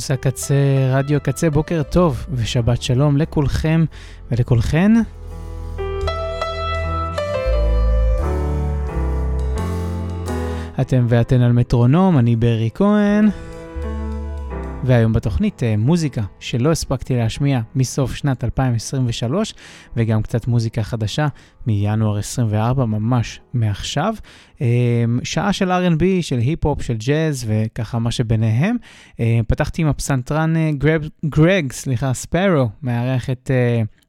קמפוס הקצה, רדיו הקצה, בוקר טוב ושבת שלום לכולכם ולכולכן. אתם ואתן על מטרונום, אני ברי כהן. והיום בתוכנית אה, מוזיקה שלא הספקתי להשמיע מסוף שנת 2023, וגם קצת מוזיקה חדשה מינואר 24, ממש מעכשיו. אה, שעה של R&B, של היפ-הופ, של ג'אז וככה מה שביניהם. אה, פתחתי עם הפסנתרן גרג, גרג סליחה, ספארו, מארח את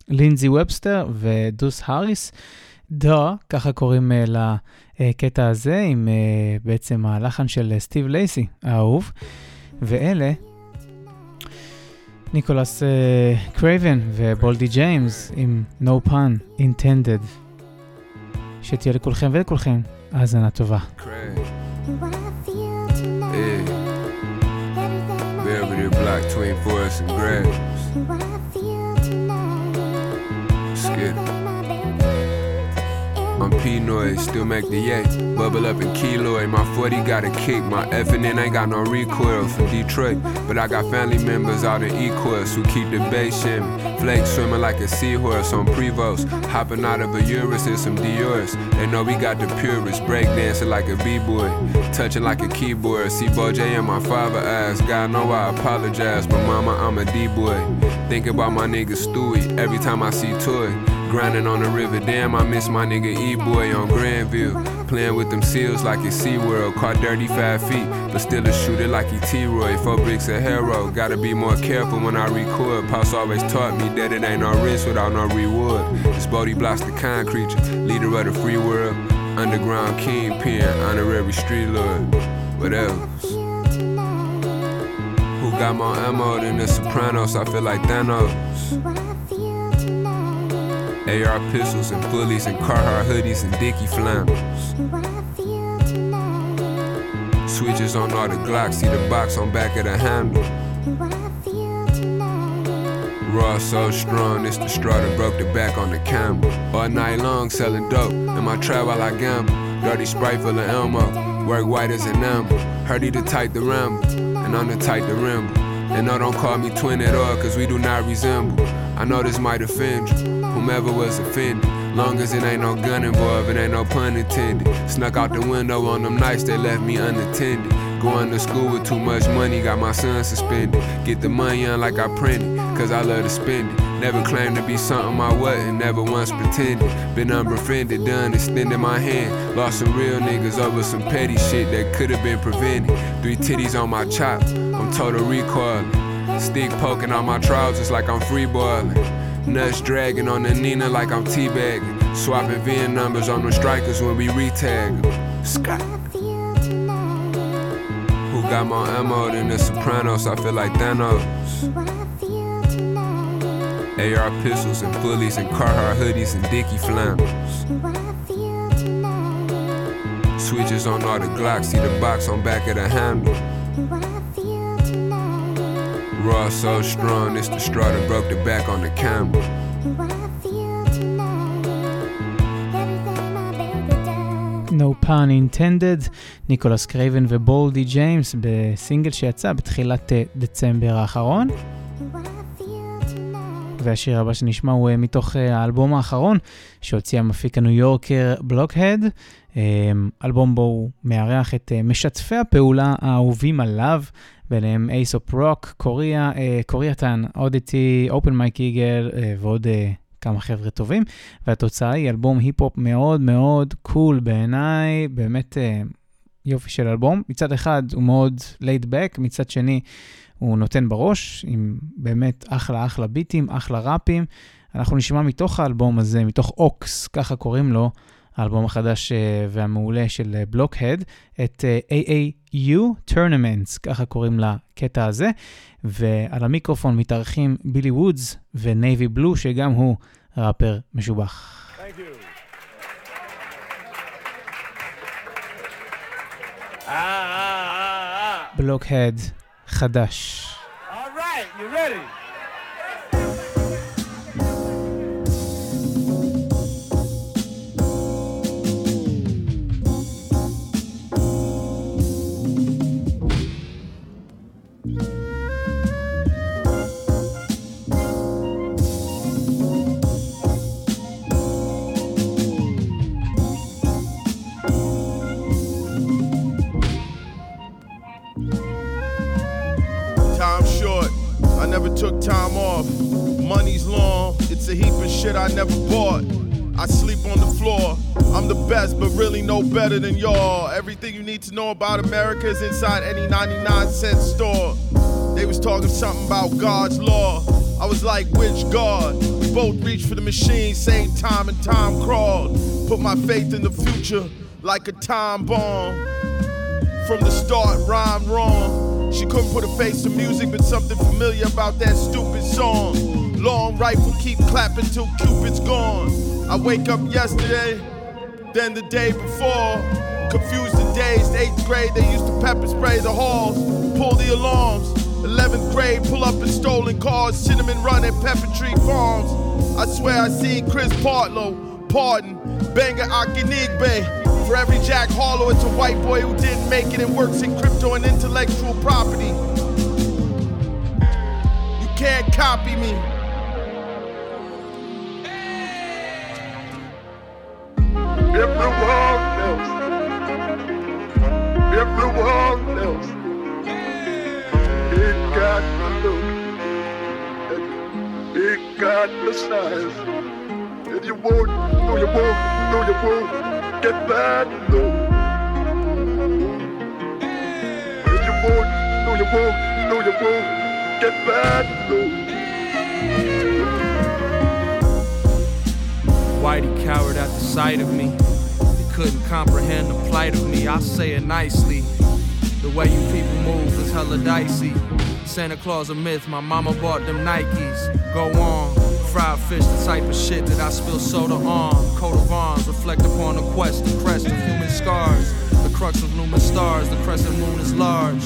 לינזי ובסטר ודוס האריס. דו, ככה קוראים לקטע הזה, עם בעצם הלחן של סטיב לייסי האהוב. ואלה ניקולס קרייבן ובולדי ג'יימס עם No Pun Intended. שתהיה לכולכם ולכולכם האזנה טובה. Skid. I'm P-Noise, still make the yay. Bubble up in keloid, my 40 got a kick. My in ain't got no recoil from Detroit. But I got family members out in Equus who keep the bass shimmy. Flake swimming like a seahorse on Prevost. Hopping out of a Urus in some Dior's. They know we got the purest. Breakdancing like a B-boy. Touching like a keyboard. See J and my father ass. God know I apologize, but mama, I'm a D-boy. Think about my nigga Stewie every time I see Toy. Grinding on the river, damn, I miss my nigga E-Boy on Granville. Playing with them seals like it's SeaWorld. Caught dirty five feet, but still a shooter like he T-Roy. Four bricks a hero, gotta be more careful when I record. Pops always taught me that it ain't no risk without no reward. This Bodie blocks the kind creature, leader of the free world. Underground kingpin, honorary street lord. What else? Who got more ammo than the Sopranos? I feel like Thanos. AR pistols and bullies and Carhartt hoodies and Dickie flannels. Switches on all the Glocks, see the box on back of the handle. Raw so strong, it's the straw that broke the back on the camel. All night long selling dope, in my trap while I gamble. Dirty Sprite full of Elmo, work white as an amber. He the type to ramble, and I'm the type the ramble. And no, don't call me twin at all, cause we do not resemble. I know this might offend you whomever was offended. Long as it ain't no gun involved, it ain't no pun intended. Snuck out the window on them nights they left me unattended. Going to school with too much money, got my son suspended. Get the money on like I printed, cause I love to spend it. Never claimed to be something I wasn't, never once pretended. Been unbefriended, done extended my hand. Lost some real niggas over some petty shit that could've been prevented. Three titties on my chop, I'm total recoiling. Stick poking on my trousers like I'm free boiling. Nuts dragging on the Nina like I'm teabagging. Swapping VIN numbers on the strikers when we retag them. Scott. Who got more ammo than the Sopranos? I feel like Thanos. AR pistols and bullies and Carhartt hoodies and Dickie flannels. Switches on all the Glocks, see the box on back of the handle. Raw so strong, it's the straw that broke the back on the camel. No pun intended, ניקולס קרייבן ובולדי ג'יימס בסינגל שיצא בתחילת דצמבר האחרון. והשיר הבא שנשמע הוא מתוך האלבום האחרון שהוציא המפיק הניו יורקר בלוקהד, אלבום בו הוא מארח את משתפי הפעולה האהובים עליו, ביניהם אייסופ רוק, קוריאה, קוריאטן, אודיטי, אופן מייק איגל ועוד כמה חבר'ה טובים, והתוצאה היא אלבום היפ-הופ מאוד מאוד קול בעיניי, באמת יופי של אלבום. מצד אחד הוא מאוד laid back, מצד שני הוא נותן בראש, עם באמת אחלה אחלה ביטים, אחלה ראפים. אנחנו נשמע מתוך האלבום הזה, מתוך אוקס, ככה קוראים לו, האלבום החדש והמעולה של בלוקהד, את AAU Tournaments, ככה קוראים לקטע הזה, ועל המיקרופון מתארחים בילי וודס ונייבי בלו, שגם הוא ראפר משובח. בלוקהד חדש. All right, you ready? Shit I never bought. I sleep on the floor. I'm the best, but really no better than y'all. Everything you need to know about America is inside any 99 cent store. They was talking something about God's law. I was like, which God? We both reached for the machine, same time and time crawled. Put my faith in the future like a time bomb. From the start, rhyme wrong. She couldn't put a face to music, but something familiar about that stupid song. Long rifle keep clapping till Cupid's gone. I wake up yesterday, then the day before. Confused the days, eighth grade, they used to pepper spray the halls, pull the alarms. 11th grade, pull up in stolen cars, cinnamon run at Pepper Tree Farms. I swear I seen Chris Partlow, pardon, banger Akinigbe. For every Jack Harlow, it's a white boy who didn't make it and works in crypto and intellectual property. You can't copy me. Everyone else. Everyone else. It got the look. It got the size. You won't, no you won't, no you won't get that. And you won't, no you won't, no you won't get that low. Whitey cowered at the sight of me. Couldn't comprehend the plight of me. I say it nicely. The way you people move is hella dicey. Santa Claus a myth, my mama bought them Nikes. Go on, fried fish, the type of shit that I spill soda on. Coat of arms, reflect upon the quest, the crest of human scars. The crux of luminous stars, the crescent moon is large.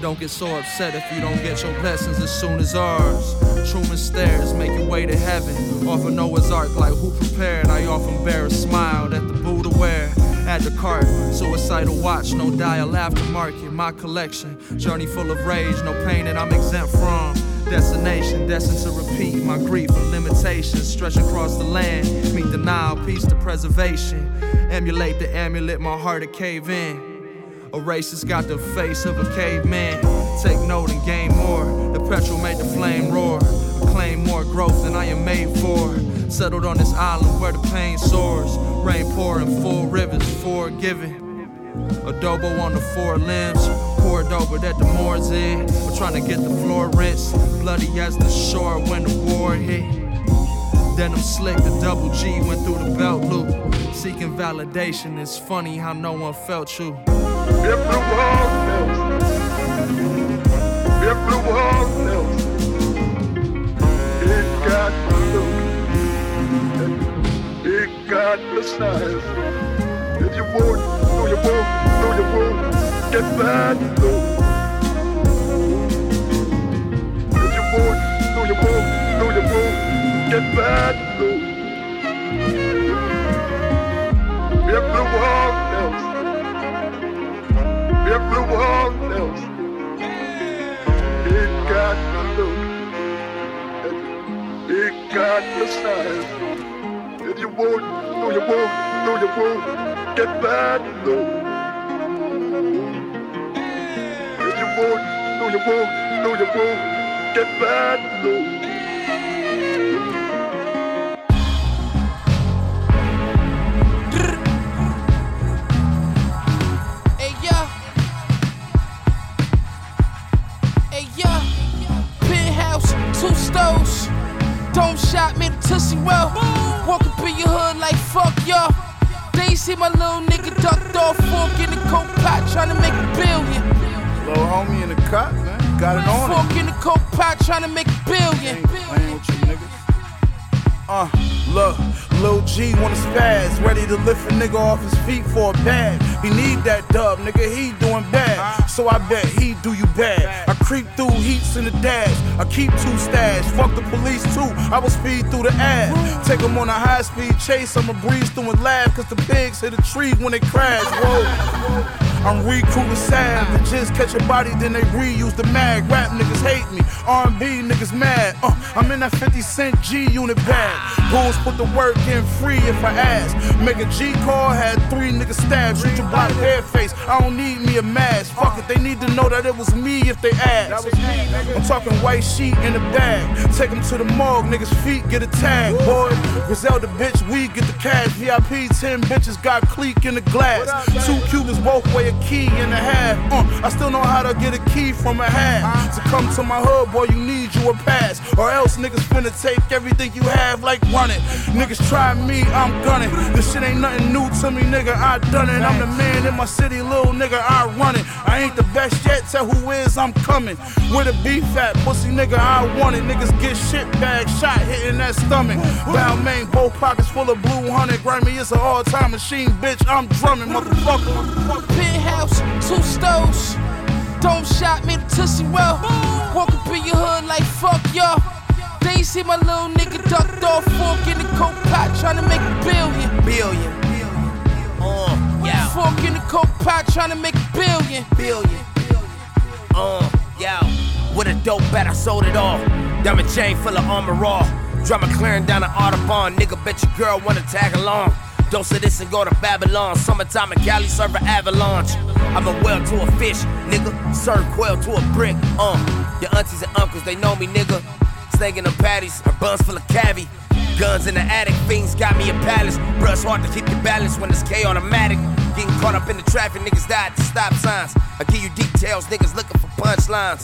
Don't get so upset if you don't get your blessings as soon as ours. Truman stairs, make your way to heaven. Off of Noah's Ark, like who prepared? I often bear a smile at the Buddha At the cart, suicidal watch, no dial aftermarket. My collection, journey full of rage, no pain that I'm exempt from. Destination, destined to repeat my grief and limitations. Stretch across the land, meet Nile, peace to preservation. Emulate the amulet, my heart to cave in. A racist got the face of a caveman. Take note and gain more. The petrol made the flame roar. Claim more growth than I am made for. Settled on this island where the pain soars. Rain pouring, full rivers, forgiving. Adobo on the four limbs, poured over that the Moors in. We're trying to get the floor rinsed, bloody as the shore when the war hit. Denim slick, the double G went through the belt loop. Seeking validation, it's funny how no one felt you. It got the style. If you won't, no you won't, no you won't get bad look. If you won't, no you won't, no you won't get bad look. Everyone else. Everyone else. It got the look. It got the style. If you won't, no you won't, no you won't get bad look. If you won't, no you won't, no you won't get bad look. Cut, man. Got it on. Fork in the coke pot, trying to make a billion. Ain't playing with you niggas. Uh, look, Lil G wanna spaz, ready to lift a nigga off his feet for a bag. He need that dub, nigga, he doing bad. So I bet he do you bad. I creep through heats in the dash. I keep two stash. Fuck the police too. I will speed through the ad. Take 'em on a high speed chase. I'ma breeze through and laugh. Cause the pigs hit a tree when they crash. Whoa. I'm recruiting savages, catch a body, then they reuse the mag. Rap niggas hate me, R&B niggas mad. Uh, I'm in that 50 cent G unit bag. Goons put the work in free if I ask. Make a G call, had three niggas stabbed. Shoot your block hair face. I don't need me a mask. Fuck it, they need to know that it was me if they ask. I'm talking white sheet in a bag. Take 'em to the morgue, niggas feet get a tag, boy. Griselda bitch, we get the cash. VIP 10 bitches got clique in the glass. Two Cubans both weigh a key and a half. Uh, I still know how to get a key from a hat. To come to my hood, boy, you need you a pass. Or else niggas finna take everything you have like run it. Niggas try me, I'm gunning. This shit ain't nothing new to me, nigga. I done it. I'm the man in my city, little nigga. I run it. I ain't the best yet. Tell who is, I'm coming. With a beef fat pussy, nigga. I want it. Niggas get shit bag shot hitting that stomach. Bow main, both pockets full of blue honey. Grimy, it's an all time machine, bitch. I'm drumming, motherfucker. Penthouse, two stoves. Don't shot me the Tootsie Well. Walk up in your hood like fuck y'all. They see my little nigga ducked off, fork in the coke pot, trying to make a billion. Billion. Uh, yeah. Fork in the coke pot, trying to make a billion. Billion. Uh, yeah. With a dope bet, I sold it all. Diamond chain full of armor raw. Drama clearing down the Audubon. Nigga, bet your girl wanna tag along. Dose of this and go to Babylon. Summertime in Cali, serve an avalanche. I'm a whale to a fish, nigga. Serve quail to a brick. Uh, your aunties and uncles, they know me, nigga. Snaking them patties, her buns full of cavi. Guns in the attic, things got me a palace. Bruh, it's hard to keep your balance when it's K automatic. Getting caught up in the traffic, niggas died at the stop signs. I give you details, niggas looking for punchlines.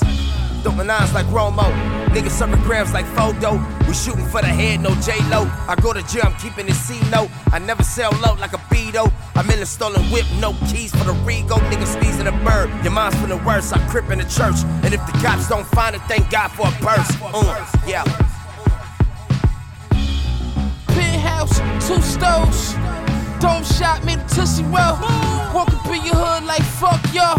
Dumping nines like Romo, niggas serving grams like Fodo. We shooting for the head, no J Lo. I go to jail, I'm keeping it C note. I never sell low like a Beto. I'm in a stolen whip, no keys for the Rego. Niggas squeezing a bird. Your mind's for the worst, I crip in the church. And if the cops don't find it, thank God for a purse. Uh, yeah. Penthouse, two stoves. Don't shot me the Tootsie Well. Walk up in your hood like fuck y'all.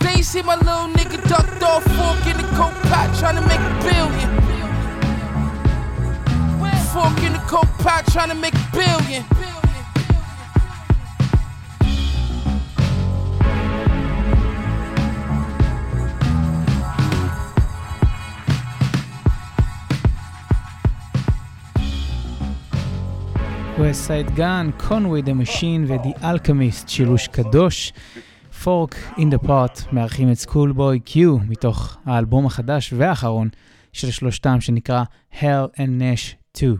They see my little nigga ducked off, fork in the coke pot, trying to make a billion. Fork in the coke pot, trying to make a billion. West Side Gun, Conway the Machine ו-The Alchemist, שילוש קדוש. פורק in the pot מארחים את סקולבוי קיו מתוך האלבום החדש והאחרון של שלושתם שנקרא Hell and Nash 2.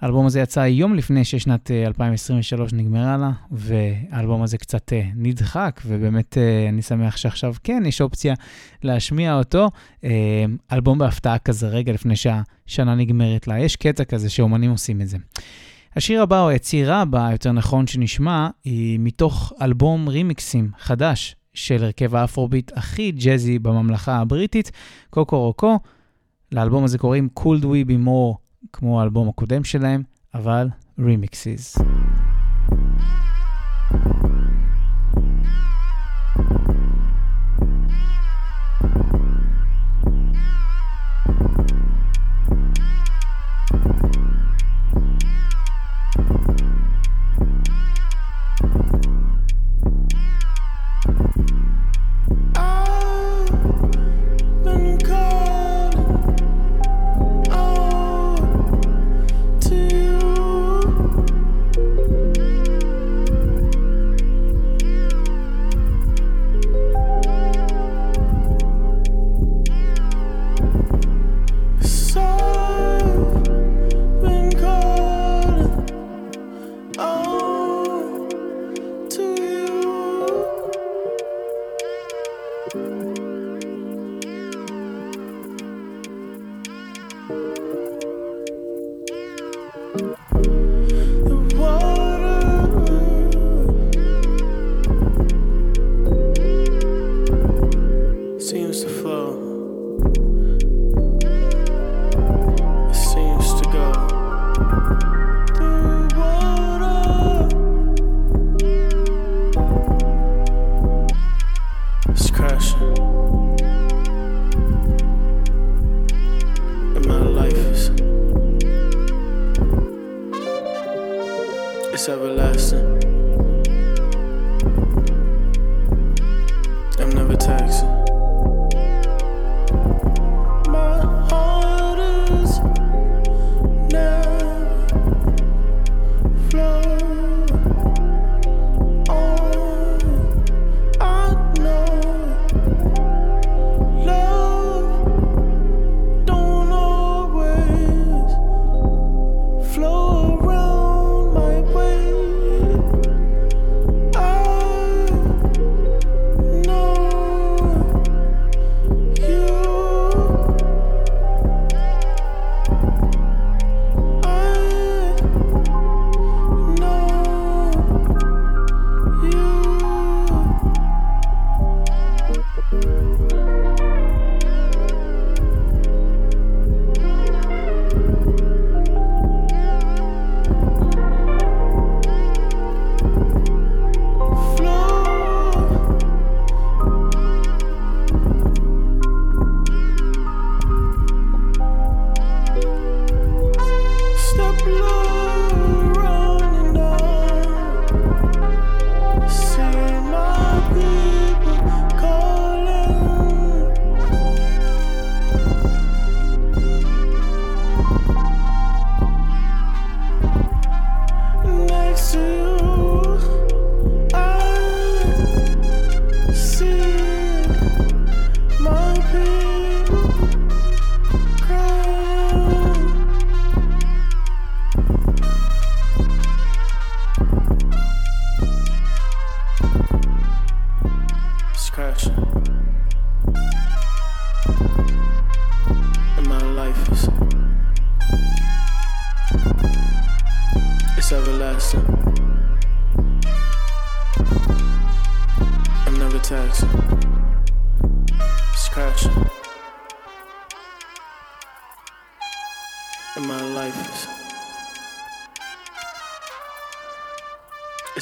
האלבום הזה יצא יום לפני ששנת אה, 2023 נגמרה לה, והאלבום הזה קצת אה, נדחק, ובאמת אה, אני שמח שעכשיו כן יש אופציה להשמיע אותו. אה, אלבום בהפתעה כזה רגע לפני שהשנה נגמרת לה. יש קטע כזה שאומנים עושים את זה. השיר הבא, או היצירה הבאה, יותר נכון שנשמע, היא מתוך אלבום רימיקסים חדש של הרכב האפרוביט הכי ג'אזי בממלכה הבריטית, קוקו רוקו. לאלבום הזה קוראים Could We Be More, כמו האלבום הקודם שלהם, אבל רימיקסיס.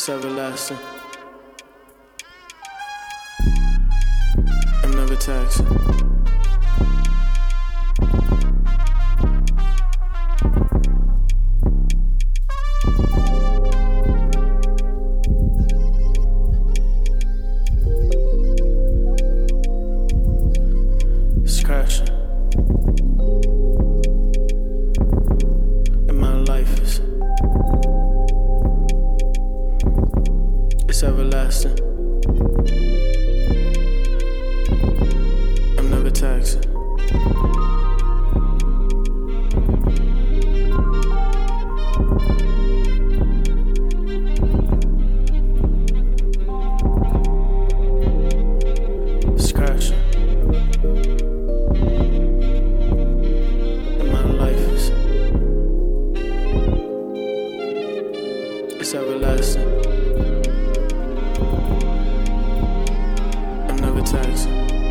everlasting. taxing. I'm never taxing.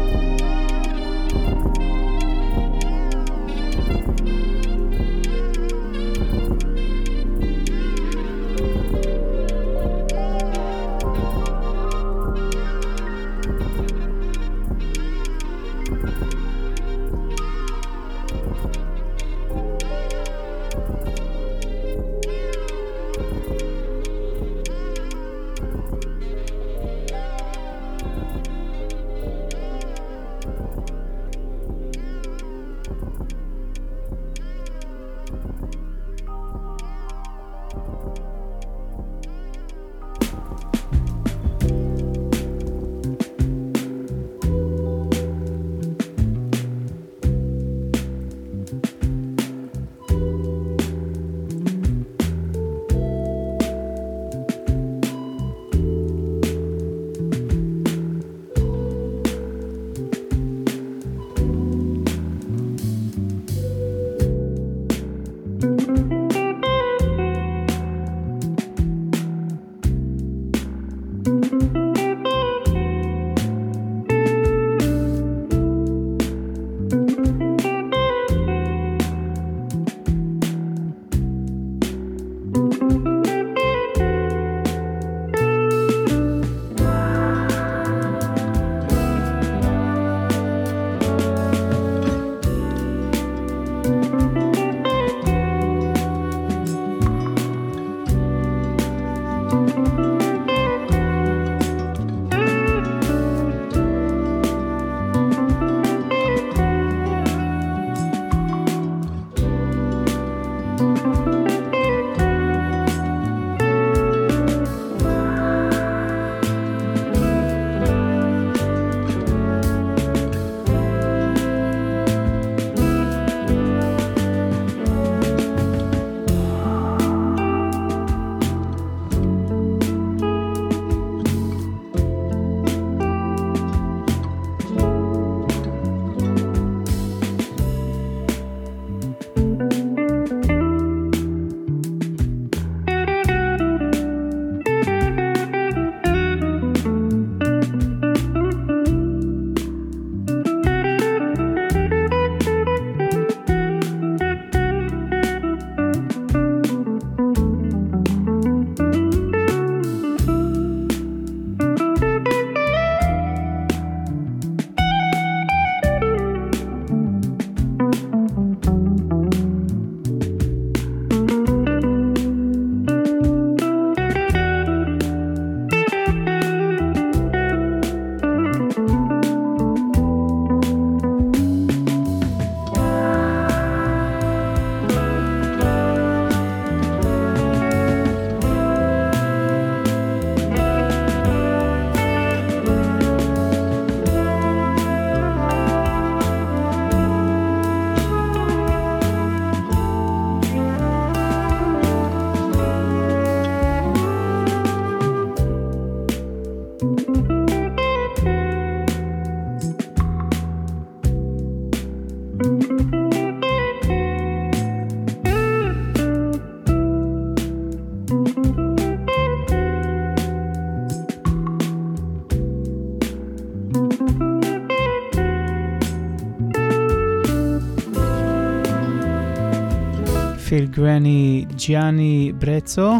פיל גרני ג'יאני ברצו,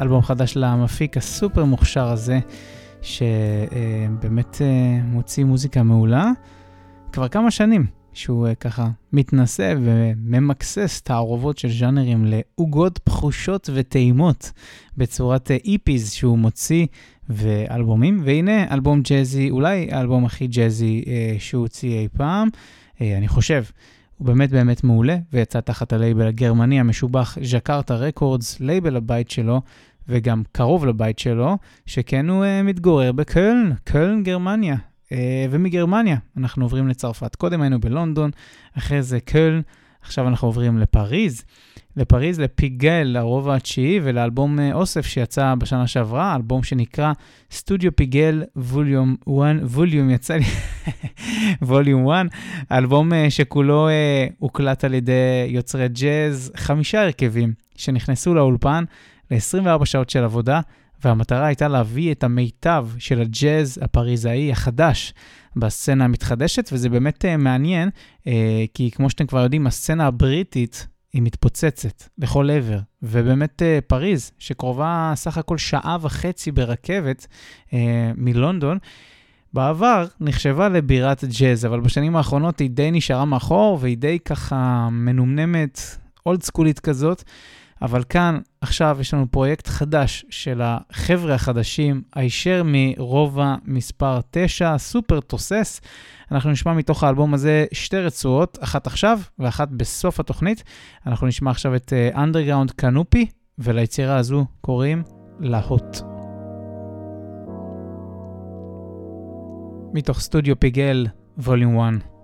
אלבום חדש למפיק הסופר מוכשר הזה, שבאמת אה, מוציא מוזיקה מעולה. כבר כמה שנים שהוא אה, ככה מתנשא וממקסס תערובות של ז'אנרים לעוגות פחושות וטעימות בצורת איפיז שהוא מוציא ואלבומים, והנה אלבום ג'אזי, אולי האלבום הכי ג'אזי אה, שהוא הוציא אי פעם, אה, אני חושב. הוא באמת באמת מעולה, ויצא תחת הלייבל הגרמני המשובח ז'קרטה רקורדס, לייבל הבית שלו, וגם קרוב לבית שלו, שכן הוא uh, מתגורר בקולן, קולן גרמניה. Uh, ומגרמניה אנחנו עוברים לצרפת. קודם היינו בלונדון, אחרי זה קולן, עכשיו אנחנו עוברים לפריז. לפריז, לפיגל, הרובע התשיעי, ולאלבום אה, אוסף שיצא בשנה שעברה, אלבום שנקרא סטודיו פיגל ווליום 1, ווליום יצא לי, ווליום 1, אלבום אה, שכולו אה, הוקלט על ידי יוצרי ג'אז, חמישה הרכבים שנכנסו לאולפן ל-24 שעות של עבודה, והמטרה הייתה להביא את המיטב של הג'אז הפריזאי החדש בסצנה המתחדשת, וזה באמת מעניין, כי כמו שאתם כבר יודעים, הסצנה הבריטית היא מתפוצצת לכל עבר. ובאמת אה, פריז, שקרובה סך הכל שעה וחצי ברכבת אה, מלונדון, בעבר נחשבה לבירת ג'אז, אבל בשנים האחרונות היא די נשארה מאחור, והיא די ככה מנומנמת, אולד סקולית כזאת. אבל כאן, עכשיו יש לנו פרויקט חדש של החבר'ה החדשים, הישר מרובע מספר 9, סופר תוסס. אנחנו נשמע מתוך האלבום הזה שתי רצועות, אחת עכשיו ואחת בסוף התוכנית. אנחנו נשמע עכשיו את אנדרגראונד uh, קנופי, וליצירה הזו קוראים להוט. מתוך סטודיו פיגל, ווליום 1.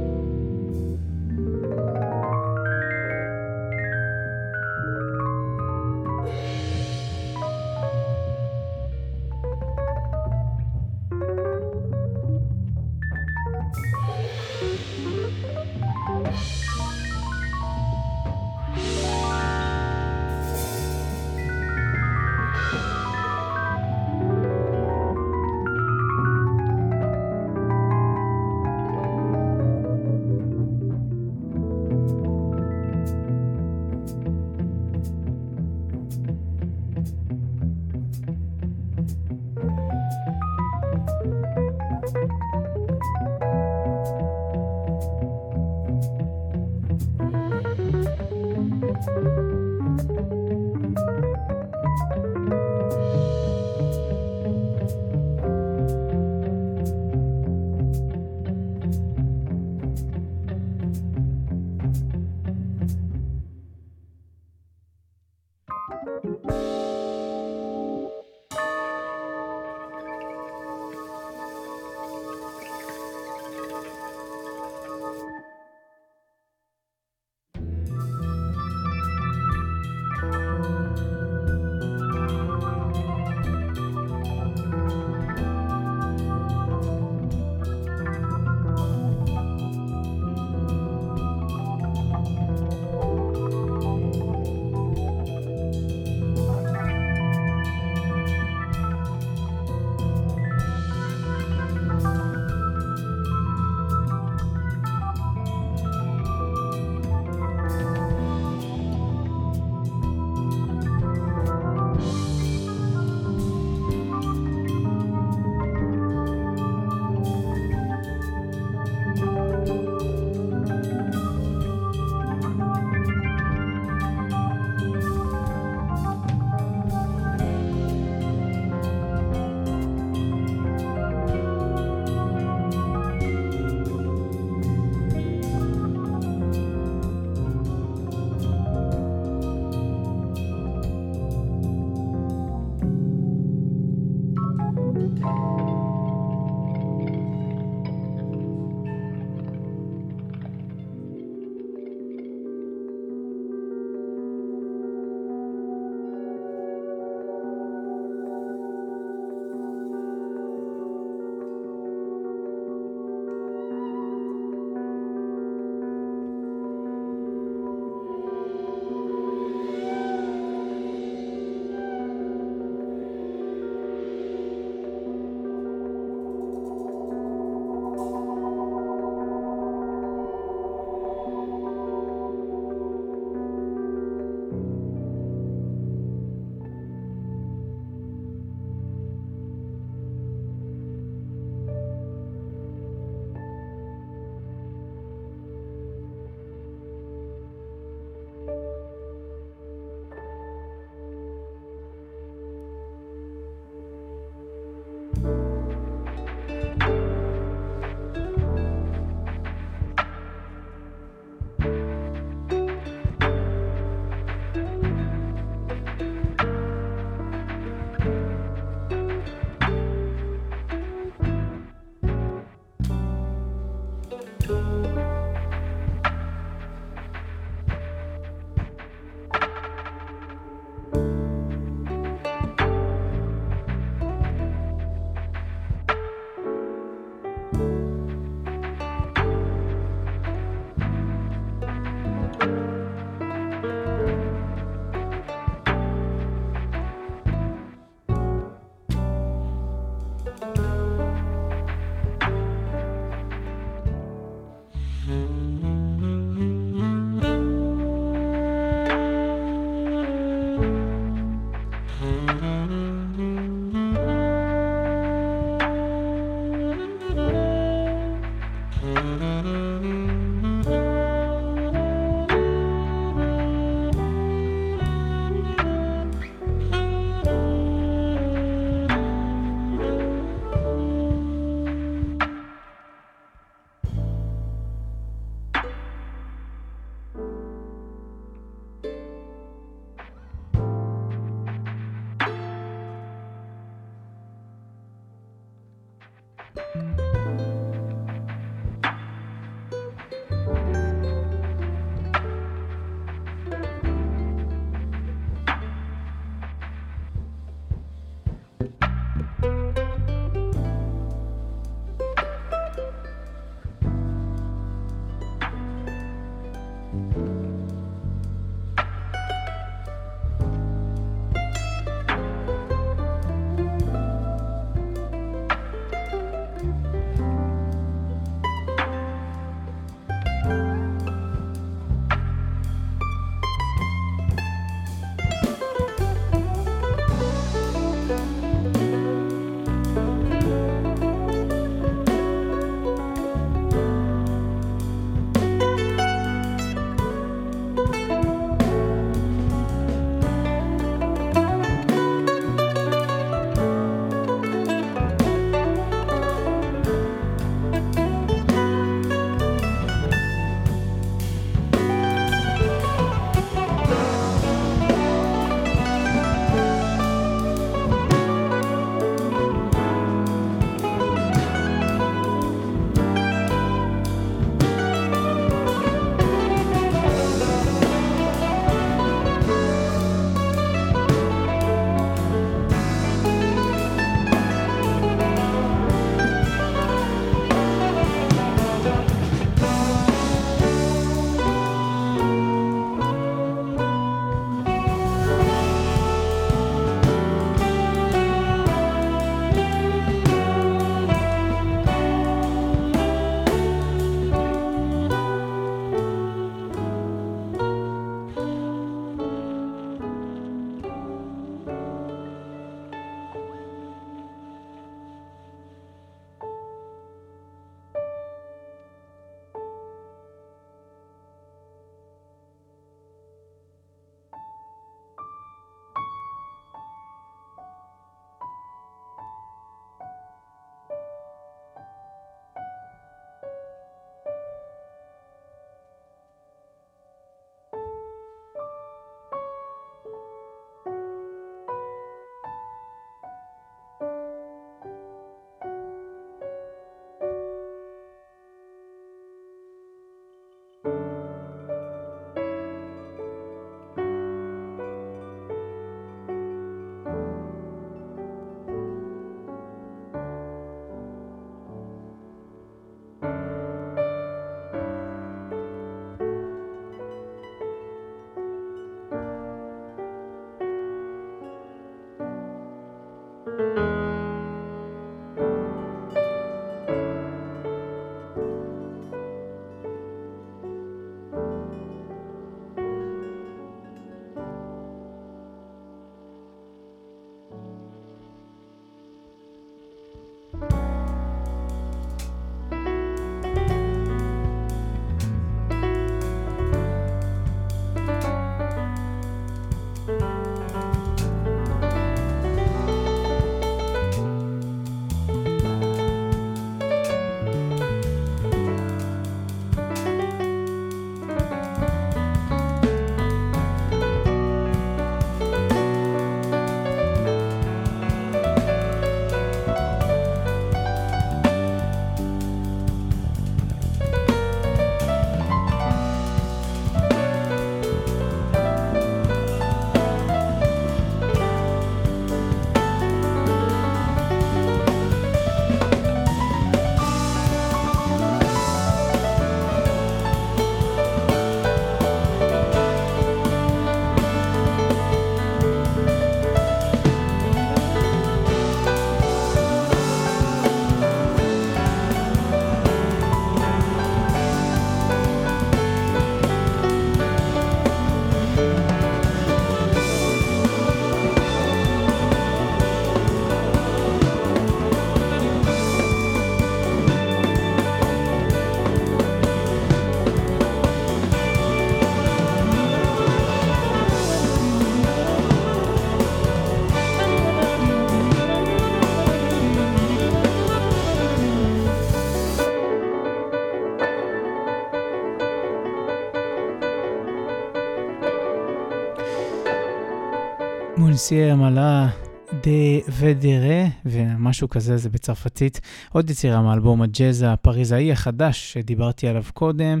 מונסייר מלה דה ודרה, ומשהו כזה זה בצרפתית. עוד יצירה מאלבום הג'אז הפריזאי החדש שדיברתי עליו קודם,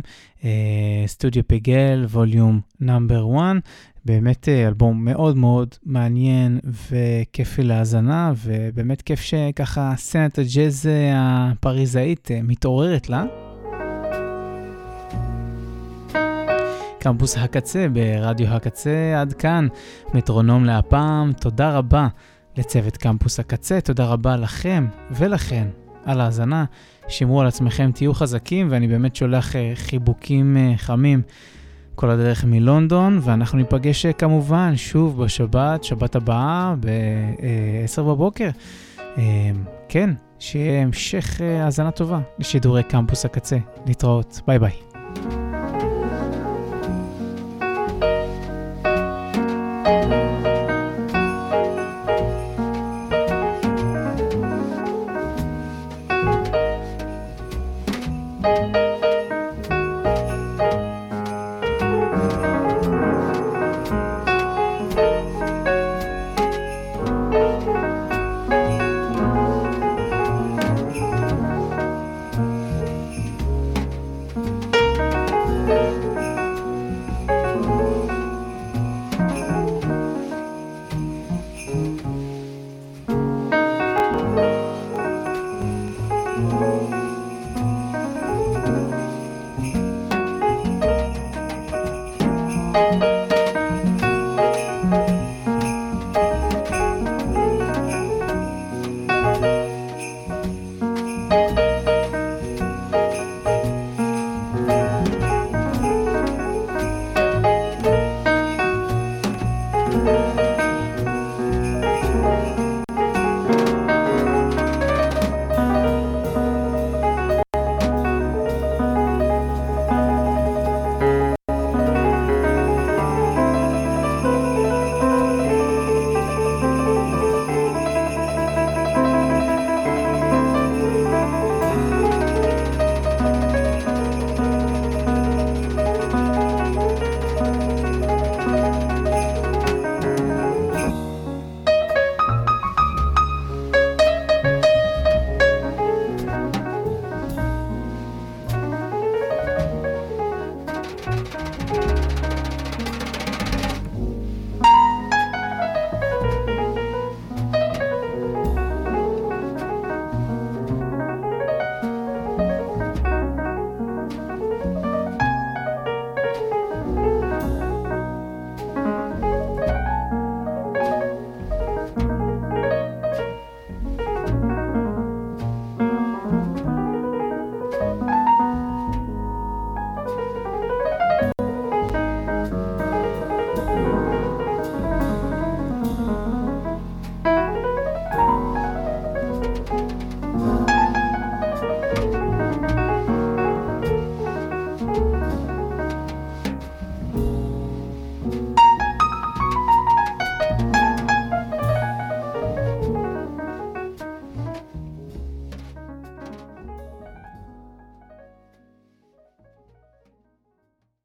סטודיו פיגל, ווליום נאמבר 1. באמת אה, אלבום מאוד מאוד מעניין וכיפי להאזנה, ובאמת כיף שככה סצנת הג'אז הפריזאית אה, מתעוררת לה. קמפוס הקצה ברדיו הקצה. עד כאן, מטרונום להפעם. תודה רבה לצוות קמפוס הקצה, תודה רבה לכם ולכן על ההאזנה. שמרו על עצמכם, תהיו חזקים, ואני באמת שולח אה, חיבוקים אה, חמים כל הדרך מלונדון, ואנחנו ניפגש כמובן שוב בשבת, שבת הבאה, ב-10 בבוקר. כן, שיהיה המשך האזנה טובה לשידורי קמפוס הקצה. להתראות, ביי ביי.